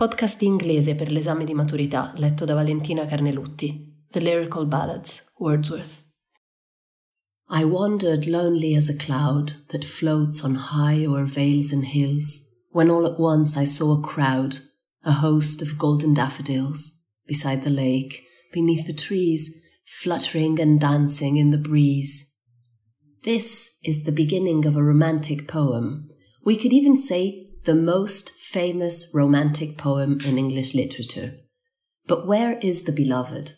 Podcast inglese per l'esame di maturità letto da Valentina Carnelutti. The Lyrical Ballads, Wordsworth. I wandered lonely as a cloud that floats on high o'er vales and hills, when all at once I saw a crowd, a host of golden daffodils, beside the lake, beneath the trees, fluttering and dancing in the breeze. This is the beginning of a romantic poem. We could even say the most famous romantic poem in English literature. But where is the beloved?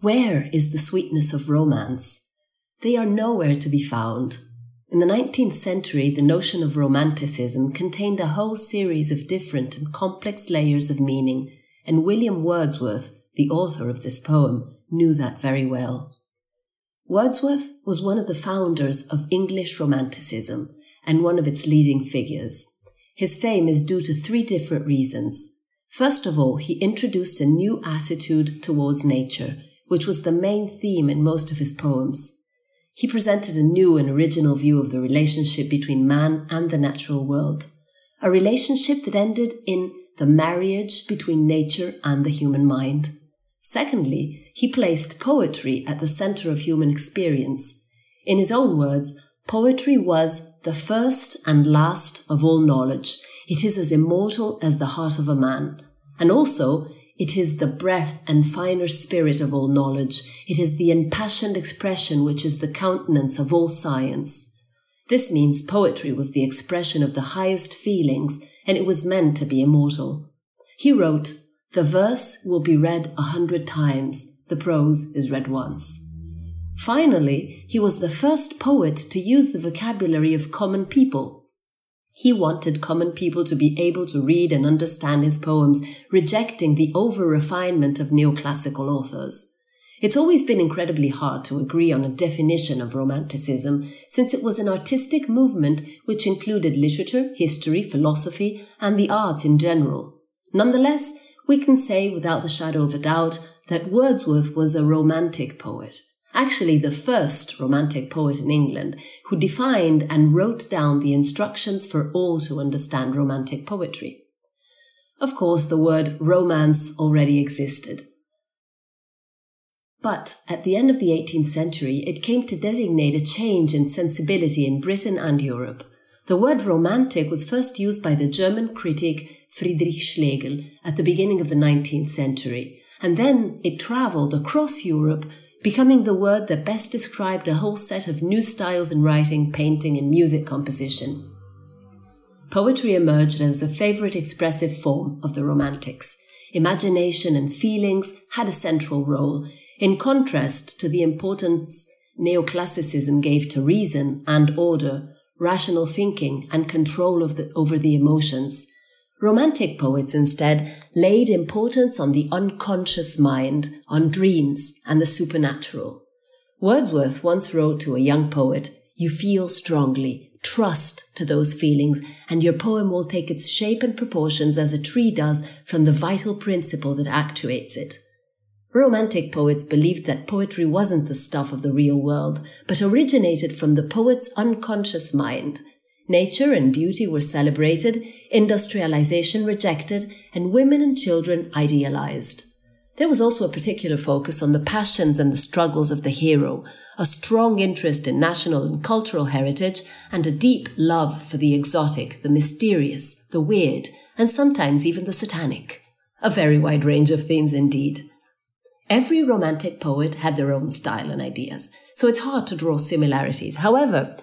Where is the sweetness of romance? They are nowhere to be found. In the 19th century, the notion of romanticism contained a whole series of different and complex layers of meaning, and William Wordsworth, the author of this poem, knew that very well. Wordsworth was one of the founders of English Romanticism and one of its leading figures. His fame is due to three different reasons. First of all, he introduced a new attitude towards nature, which was the main theme in most of his poems. He presented a new and original view of the relationship between man and the natural world, a relationship that ended in the marriage between nature and the human mind. Secondly, he placed poetry at the center of human experience. In his own words, poetry was the first and last of all knowledge. It is as immortal as the heart of a man. And also, it is the breath and finer spirit of all knowledge. It is the impassioned expression which is the countenance of all science. This means poetry was the expression of the highest feelings and it was meant to be immortal. He wrote, The verse will be read a hundred times, the prose is read once. Finally, he was the first poet to use the vocabulary of common people. He wanted common people to be able to read and understand his poems, rejecting the over refinement of neoclassical authors. It's always been incredibly hard to agree on a definition of Romanticism, since it was an artistic movement which included literature, history, philosophy, and the arts in general. Nonetheless, we can say without the shadow of a doubt that Wordsworth was a romantic poet actually the first romantic poet in England, who defined and wrote down the instructions for all to understand romantic poetry. Of course, the word romance already existed. But at the end of the 18th century, it came to designate a change in sensibility in Britain and Europe. The word romantic was first used by the German critic Friedrich Schlegel at the beginning of the 19th century, and then it traveled across Europe becoming the word that best described a whole set of new styles in writing, painting, and music composition. Poetry emerged as a favorite expressive form of the Romantics. Imagination and feelings had a central role, in contrast to the importance neoclassicism gave to reason and order, rational thinking, and control the, over the emotions. Romantic poets instead laid importance on the unconscious mind, on dreams, and the supernatural. Wordsworth once wrote to a young poet, You feel strongly, trust to those feelings, and your poem will take its shape and proportions as a tree does from the vital principle that actuates it. Romantic poets believed that poetry wasn't the stuff of the real world, but originated from the poet's unconscious mind, Nature and beauty were celebrated, industrialization rejected, and women and children idealized. There was also a particular focus on the passions and the struggles of the hero, a strong interest in national and cultural heritage, and a deep love for the exotic, the mysterious, the weird, and sometimes even the satanic. A very wide range of themes indeed. Every romantic poet had their own style and ideas, so it's hard to draw similarities. However,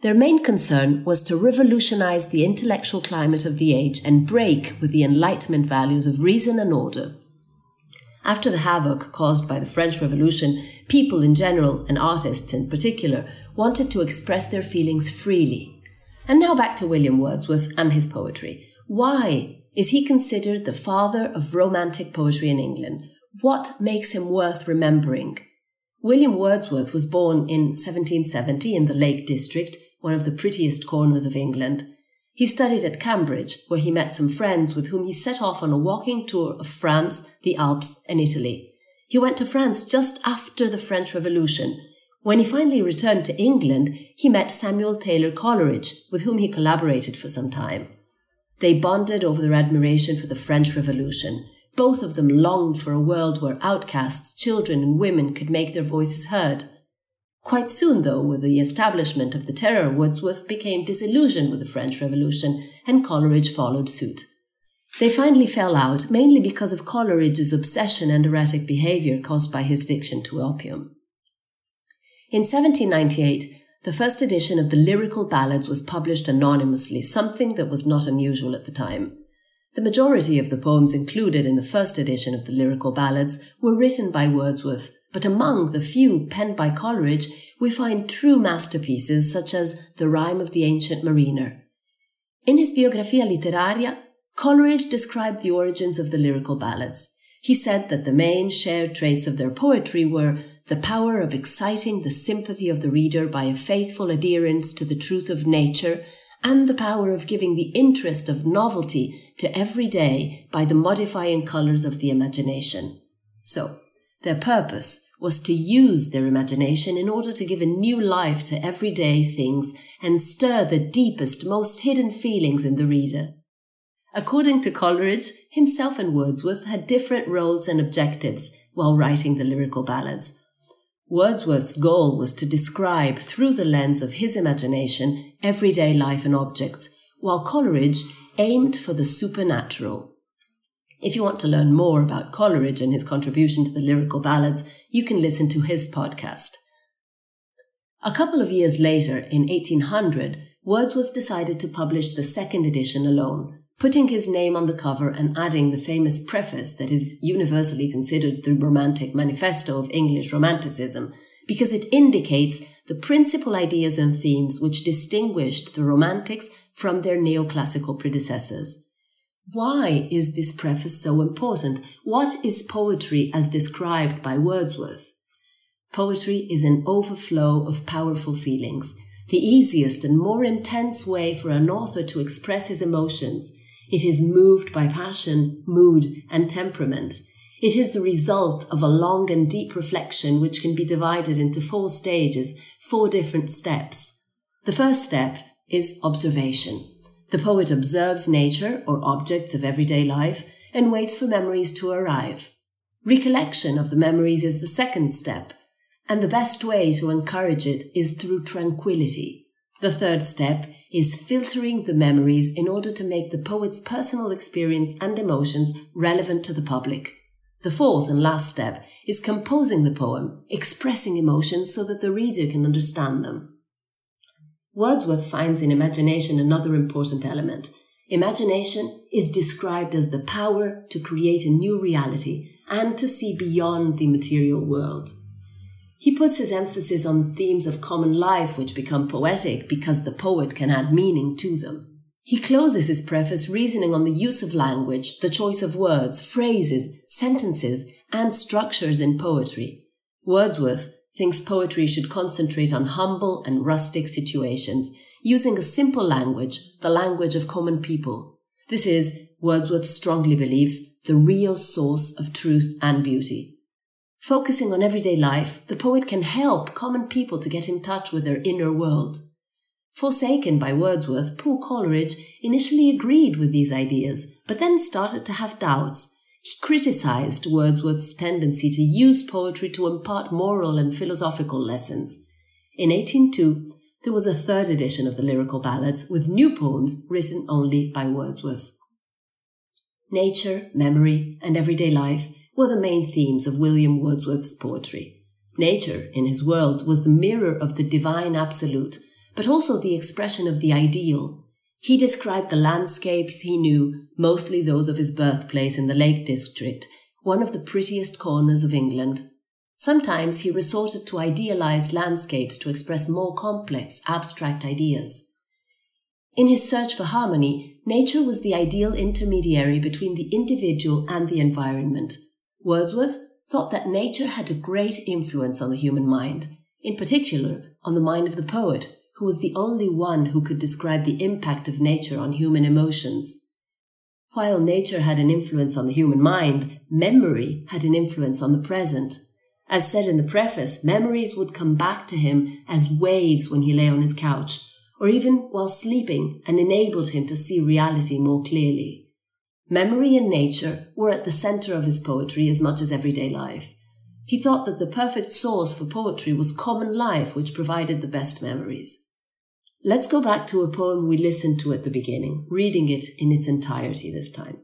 their main concern was to revolutionize the intellectual climate of the age and break with the Enlightenment values of reason and order. After the havoc caused by the French Revolution, people in general, and artists in particular, wanted to express their feelings freely. And now back to William Wordsworth and his poetry. Why is he considered the father of romantic poetry in England? What makes him worth remembering? William Wordsworth was born in 1770 in the Lake District, one of the prettiest corners of England. He studied at Cambridge, where he met some friends with whom he set off on a walking tour of France, the Alps, and Italy. He went to France just after the French Revolution. When he finally returned to England, he met Samuel Taylor Coleridge, with whom he collaborated for some time. They bonded over their admiration for the French Revolution. Both of them longed for a world where outcasts, children, and women could make their voices heard. Quite soon, though, with the establishment of the terror, Wordsworth became disillusioned with the French Revolution, and Coleridge followed suit. They finally fell out, mainly because of Coleridge's obsession and erratic behavior caused by his addiction to opium. In 1798, the first edition of the Lyrical Ballads was published anonymously, something that was not unusual at the time. The majority of the poems included in the first edition of the Lyrical Ballads were written by Wordsworth, but among the few penned by Coleridge, we find true masterpieces such as The Rime of the Ancient Mariner. In his Biographia Literaria, Coleridge described the origins of the lyrical ballads. He said that the main shared traits of their poetry were the power of exciting the sympathy of the reader by a faithful adherence to the truth of nature, and the power of giving the interest of novelty to every day by the modifying colours of the imagination. So, their purpose was to use their imagination in order to give a new life to everyday things and stir the deepest, most hidden feelings in the reader. According to Coleridge, himself and Wordsworth had different roles and objectives while writing the lyrical ballads. Wordsworth's goal was to describe, through the lens of his imagination, everyday life and objects, while Coleridge aimed for the supernatural. If you want to learn more about Coleridge and his contribution to the lyrical ballads, you can listen to his podcast. A couple of years later, in 1800, Wordsworth decided to publish the second edition alone, putting his name on the cover and adding the famous preface that is universally considered the romantic manifesto of English Romanticism, because it indicates the principal ideas and themes which distinguished the Romantics from their neoclassical predecessors. Why is this preface so important? What is poetry as described by Wordsworth? Poetry is an overflow of powerful feelings, the easiest and more intense way for an author to express his emotions it is moved by passion, mood, and temperament. It is the result of a long and deep reflection which can be divided into four stages, four different steps. The first step is observation. The poet observes nature or objects of everyday life and waits for memories to arrive. Recollection of the memories is the second step, and the best way to encourage it is through tranquility. The third step is filtering the memories in order to make the poet's personal experience and emotions relevant to the public. The fourth and last step is composing the poem, expressing emotions so that the reader can understand them. Wordsworth finds in imagination another important element. Imagination is described as the power to create a new reality and to see beyond the material world. He puts his emphasis on themes of common life which become poetic because the poet can add meaning to them. He closes his preface reasoning on the use of language, the choice of words, phrases, sentences, and structures in poetry. Wordsworth thinks poetry should concentrate on humble and rustic situations, using a simple language, the language of common people. This is, Wordsworth strongly believes, the real source of truth and beauty. Focusing on everyday life, the poet can help common people to get in touch with their inner world. Forsaken by Wordsworth, Paul Coleridge initially agreed with these ideas, but then started to have doubts. He criticized Wordsworth's tendency to use poetry to impart moral and philosophical lessons. In 1802, there was a third edition of the lyrical ballads with new poems written only by Wordsworth. Nature, memory, and everyday life were the main themes of William Wordsworth's poetry. Nature, in his world, was the mirror of the divine absolute, but also the expression of the ideal. He described the landscapes he knew, mostly those of his birthplace in the Lake District, one of the prettiest corners of England. Sometimes he resorted to idealized landscapes to express more complex, abstract ideas. In his search for harmony, nature was the ideal intermediary between the individual and the environment. Wordsworth thought that nature had a great influence on the human mind, in particular on the mind of the poet, who was the only one who could describe the impact of nature on human emotions. While nature had an influence on the human mind, memory had an influence on the present. As said in the preface, memories would come back to him as waves when he lay on his couch, or even while sleeping, and enabled him to see reality more clearly. Memory and nature were at the center of his poetry as much as everyday life. He thought that the perfect source for poetry was common life, which provided the best memories. Let's go back to a poem we listened to at the beginning, reading it in its entirety this time.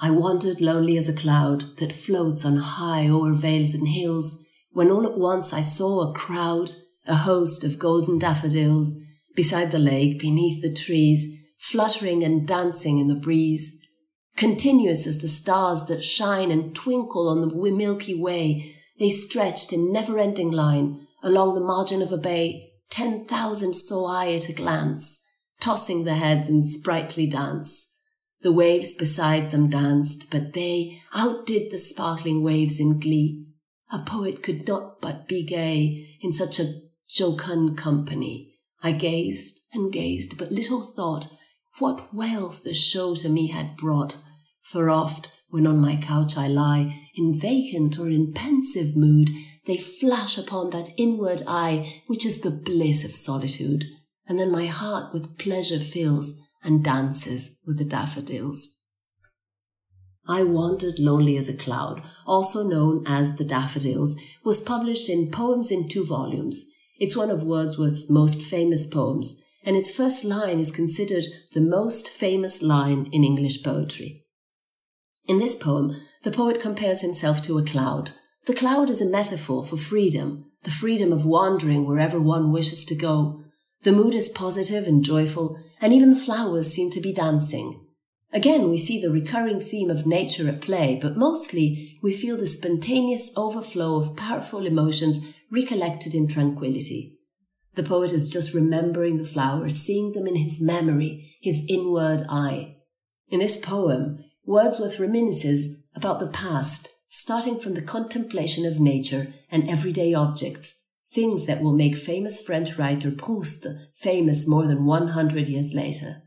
I wandered lonely as a cloud that floats on high o'er vales and hills, when all at once I saw a crowd, a host of golden daffodils, beside the lake, beneath the trees, fluttering and dancing in the breeze. Continuous as the stars that shine and twinkle on the Milky Way, they stretched in never ending line along the margin of a bay. Ten thousand saw I at a glance, tossing their heads in sprightly dance. The waves beside them danced, but they outdid the sparkling waves in glee. A poet could not but be gay in such a jocund company. I gazed and gazed, but little thought what wealth the show to me had brought. For oft, when on my couch I lie, in vacant or in pensive mood, they flash upon that inward eye which is the bliss of solitude, and then my heart with pleasure fills and dances with the daffodils. I Wandered Lonely as a Cloud, also known as The Daffodils, was published in Poems in Two Volumes. It's one of Wordsworth's most famous poems, and its first line is considered the most famous line in English poetry. In this poem, the poet compares himself to a cloud. The cloud is a metaphor for freedom, the freedom of wandering wherever one wishes to go. The mood is positive and joyful, and even the flowers seem to be dancing. Again, we see the recurring theme of nature at play, but mostly we feel the spontaneous overflow of powerful emotions recollected in tranquility. The poet is just remembering the flowers, seeing them in his memory, his inward eye. In this poem, Wordsworth reminisces about the past, starting from the contemplation of nature and everyday objects, things that will make famous French writer Proust famous more than 100 years later.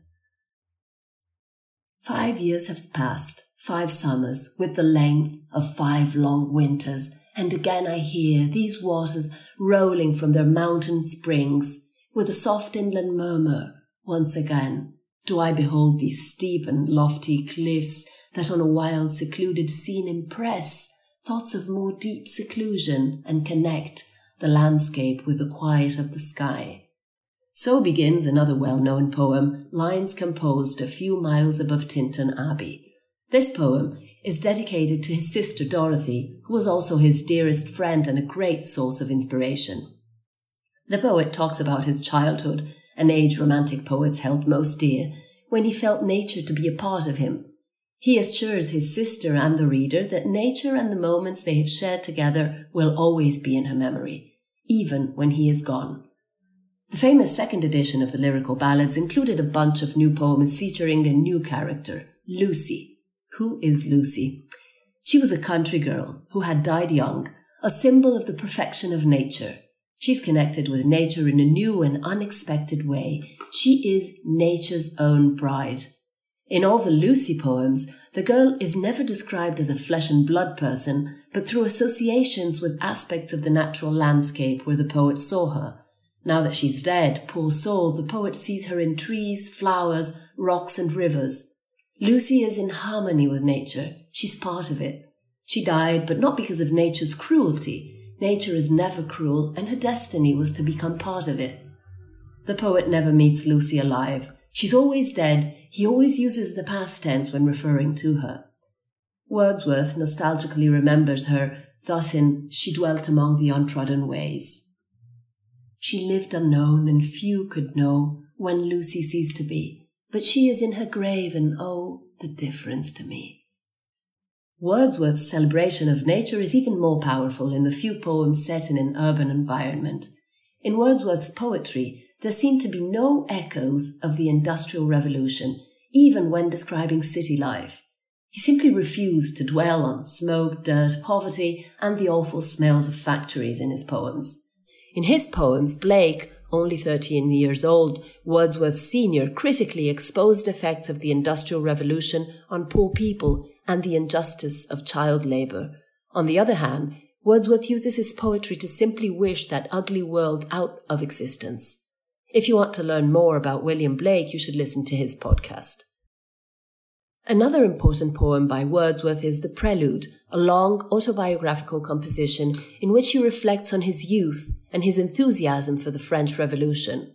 Five years have passed, five summers, with the length of five long winters, and again I hear these waters rolling from their mountain springs, with a soft inland murmur. Once again do I behold these steep and lofty cliffs that on a wild, secluded scene impress thoughts of more deep seclusion and connect the landscape with the quiet of the sky. So begins another well known poem, lines composed a few miles above Tintern Abbey. This poem is dedicated to his sister Dorothy, who was also his dearest friend and a great source of inspiration. The poet talks about his childhood, an age romantic poets held most dear, when he felt nature to be a part of him. He assures his sister and the reader that nature and the moments they have shared together will always be in her memory even when he is gone. The famous second edition of the Lyrical Ballads included a bunch of new poems featuring a new character, Lucy. Who is Lucy? She was a country girl who had died young, a symbol of the perfection of nature. She's connected with nature in a new and unexpected way. She is nature's own bride. In all the Lucy poems, the girl is never described as a flesh and blood person, but through associations with aspects of the natural landscape where the poet saw her. Now that she's dead, poor soul, the poet sees her in trees, flowers, rocks, and rivers. Lucy is in harmony with nature. She's part of it. She died, but not because of nature's cruelty. Nature is never cruel, and her destiny was to become part of it. The poet never meets Lucy alive. She's always dead. He always uses the past tense when referring to her. Wordsworth nostalgically remembers her thus in She dwelt among the untrodden ways. She lived unknown, and few could know when Lucy ceased to be, but she is in her grave, and oh, the difference to me. Wordsworth's celebration of nature is even more powerful in the few poems set in an urban environment. In Wordsworth's poetry, there seem to be no echoes of the Industrial Revolution, even when describing city life. He simply refused to dwell on smoke, dirt, poverty, and the awful smells of factories in his poems. In his poems, Blake, only 13 years old, Wordsworth Sr. critically exposed effects of the Industrial Revolution on poor people and the injustice of child labour. On the other hand, Wordsworth uses his poetry to simply wish that ugly world out of existence. If you want to learn more about William Blake, you should listen to his podcast. Another important poem by Wordsworth is The Prelude, a long autobiographical composition in which he reflects on his youth and his enthusiasm for the French Revolution.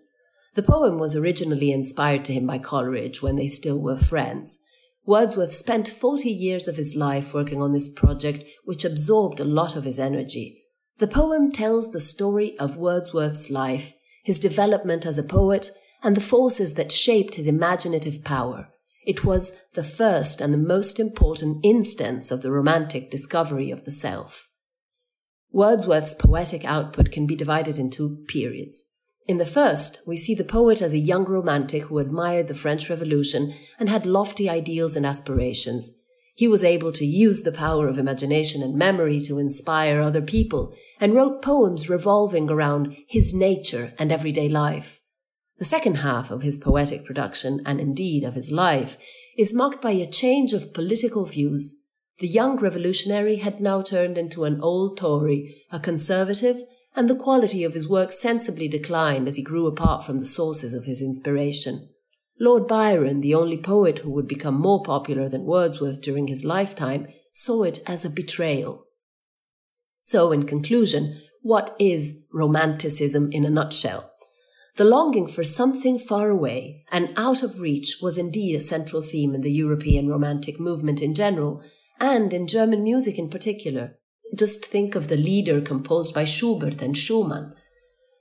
The poem was originally inspired to him by Coleridge when they still were friends. Wordsworth spent 40 years of his life working on this project, which absorbed a lot of his energy. The poem tells the story of Wordsworth's life, his development as a poet, and the forces that shaped his imaginative power. It was the first and the most important instance of the romantic discovery of the self. Wordsworth's poetic output can be divided into periods. In the first, we see the poet as a young romantic who admired the French Revolution and had lofty ideals and aspirations. He was able to use the power of imagination and memory to inspire other people and wrote poems revolving around his nature and everyday life. The second half of his poetic production, and indeed of his life, is marked by a change of political views. The young revolutionary had now turned into an old Tory, a conservative, and the quality of his work sensibly declined as he grew apart from the sources of his inspiration. Lord Byron, the only poet who would become more popular than Wordsworth during his lifetime, saw it as a betrayal. So, in conclusion, what is Romanticism in a nutshell? The longing for something far away and out of reach was indeed a central theme in the European Romantic movement in general, and in German music in particular. Just think of the Lieder composed by Schubert and Schumann.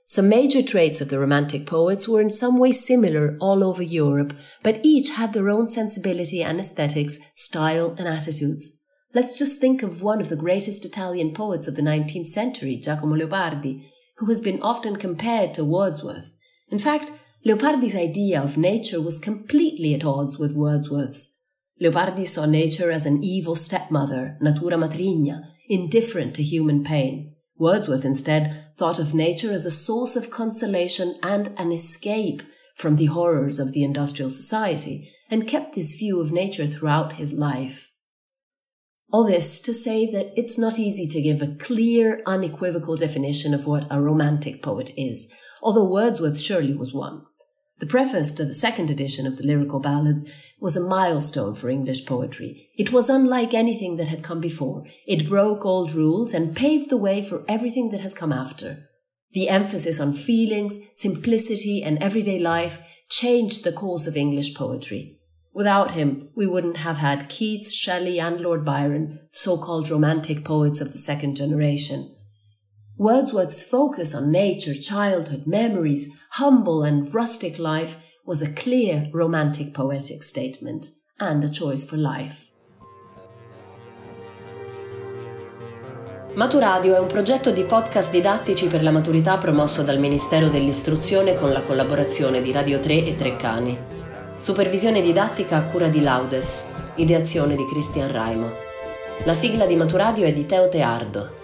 Some major traits of the Romantic poets were in some way similar all over Europe, but each had their own sensibility and aesthetics, style, and attitudes. Let's just think of one of the greatest Italian poets of the 19th century, Giacomo Leopardi, who has been often compared to Wordsworth. In fact, Leopardi's idea of nature was completely at odds with Wordsworth's. Leopardi saw nature as an evil stepmother, natura matrigna, indifferent to human pain. Wordsworth instead thought of nature as a source of consolation and an escape from the horrors of the industrial society, and kept this view of nature throughout his life. All this to say that it's not easy to give a clear, unequivocal definition of what a romantic poet is, although Wordsworth surely was one. The preface to the second edition of the Lyrical Ballads was a milestone for English poetry. It was unlike anything that had come before. It broke old rules and paved the way for everything that has come after. The emphasis on feelings, simplicity, and everyday life changed the course of English poetry. Without him, we wouldn't have had Keats, Shelley, and Lord Byron, so called romantic poets of the second generation. Wordsworth's focus on nature, childhood, memories, humble and rustic life was a clear romantic poetic statement and a choice for life. Maturadio è un progetto di podcast didattici per la maturità promosso dal Ministero dell'Istruzione con la collaborazione di Radio 3 e Treccani. Supervisione didattica a cura di Laudes, ideazione di Cristian Raimo. La sigla di Maturadio è di Teo Teardo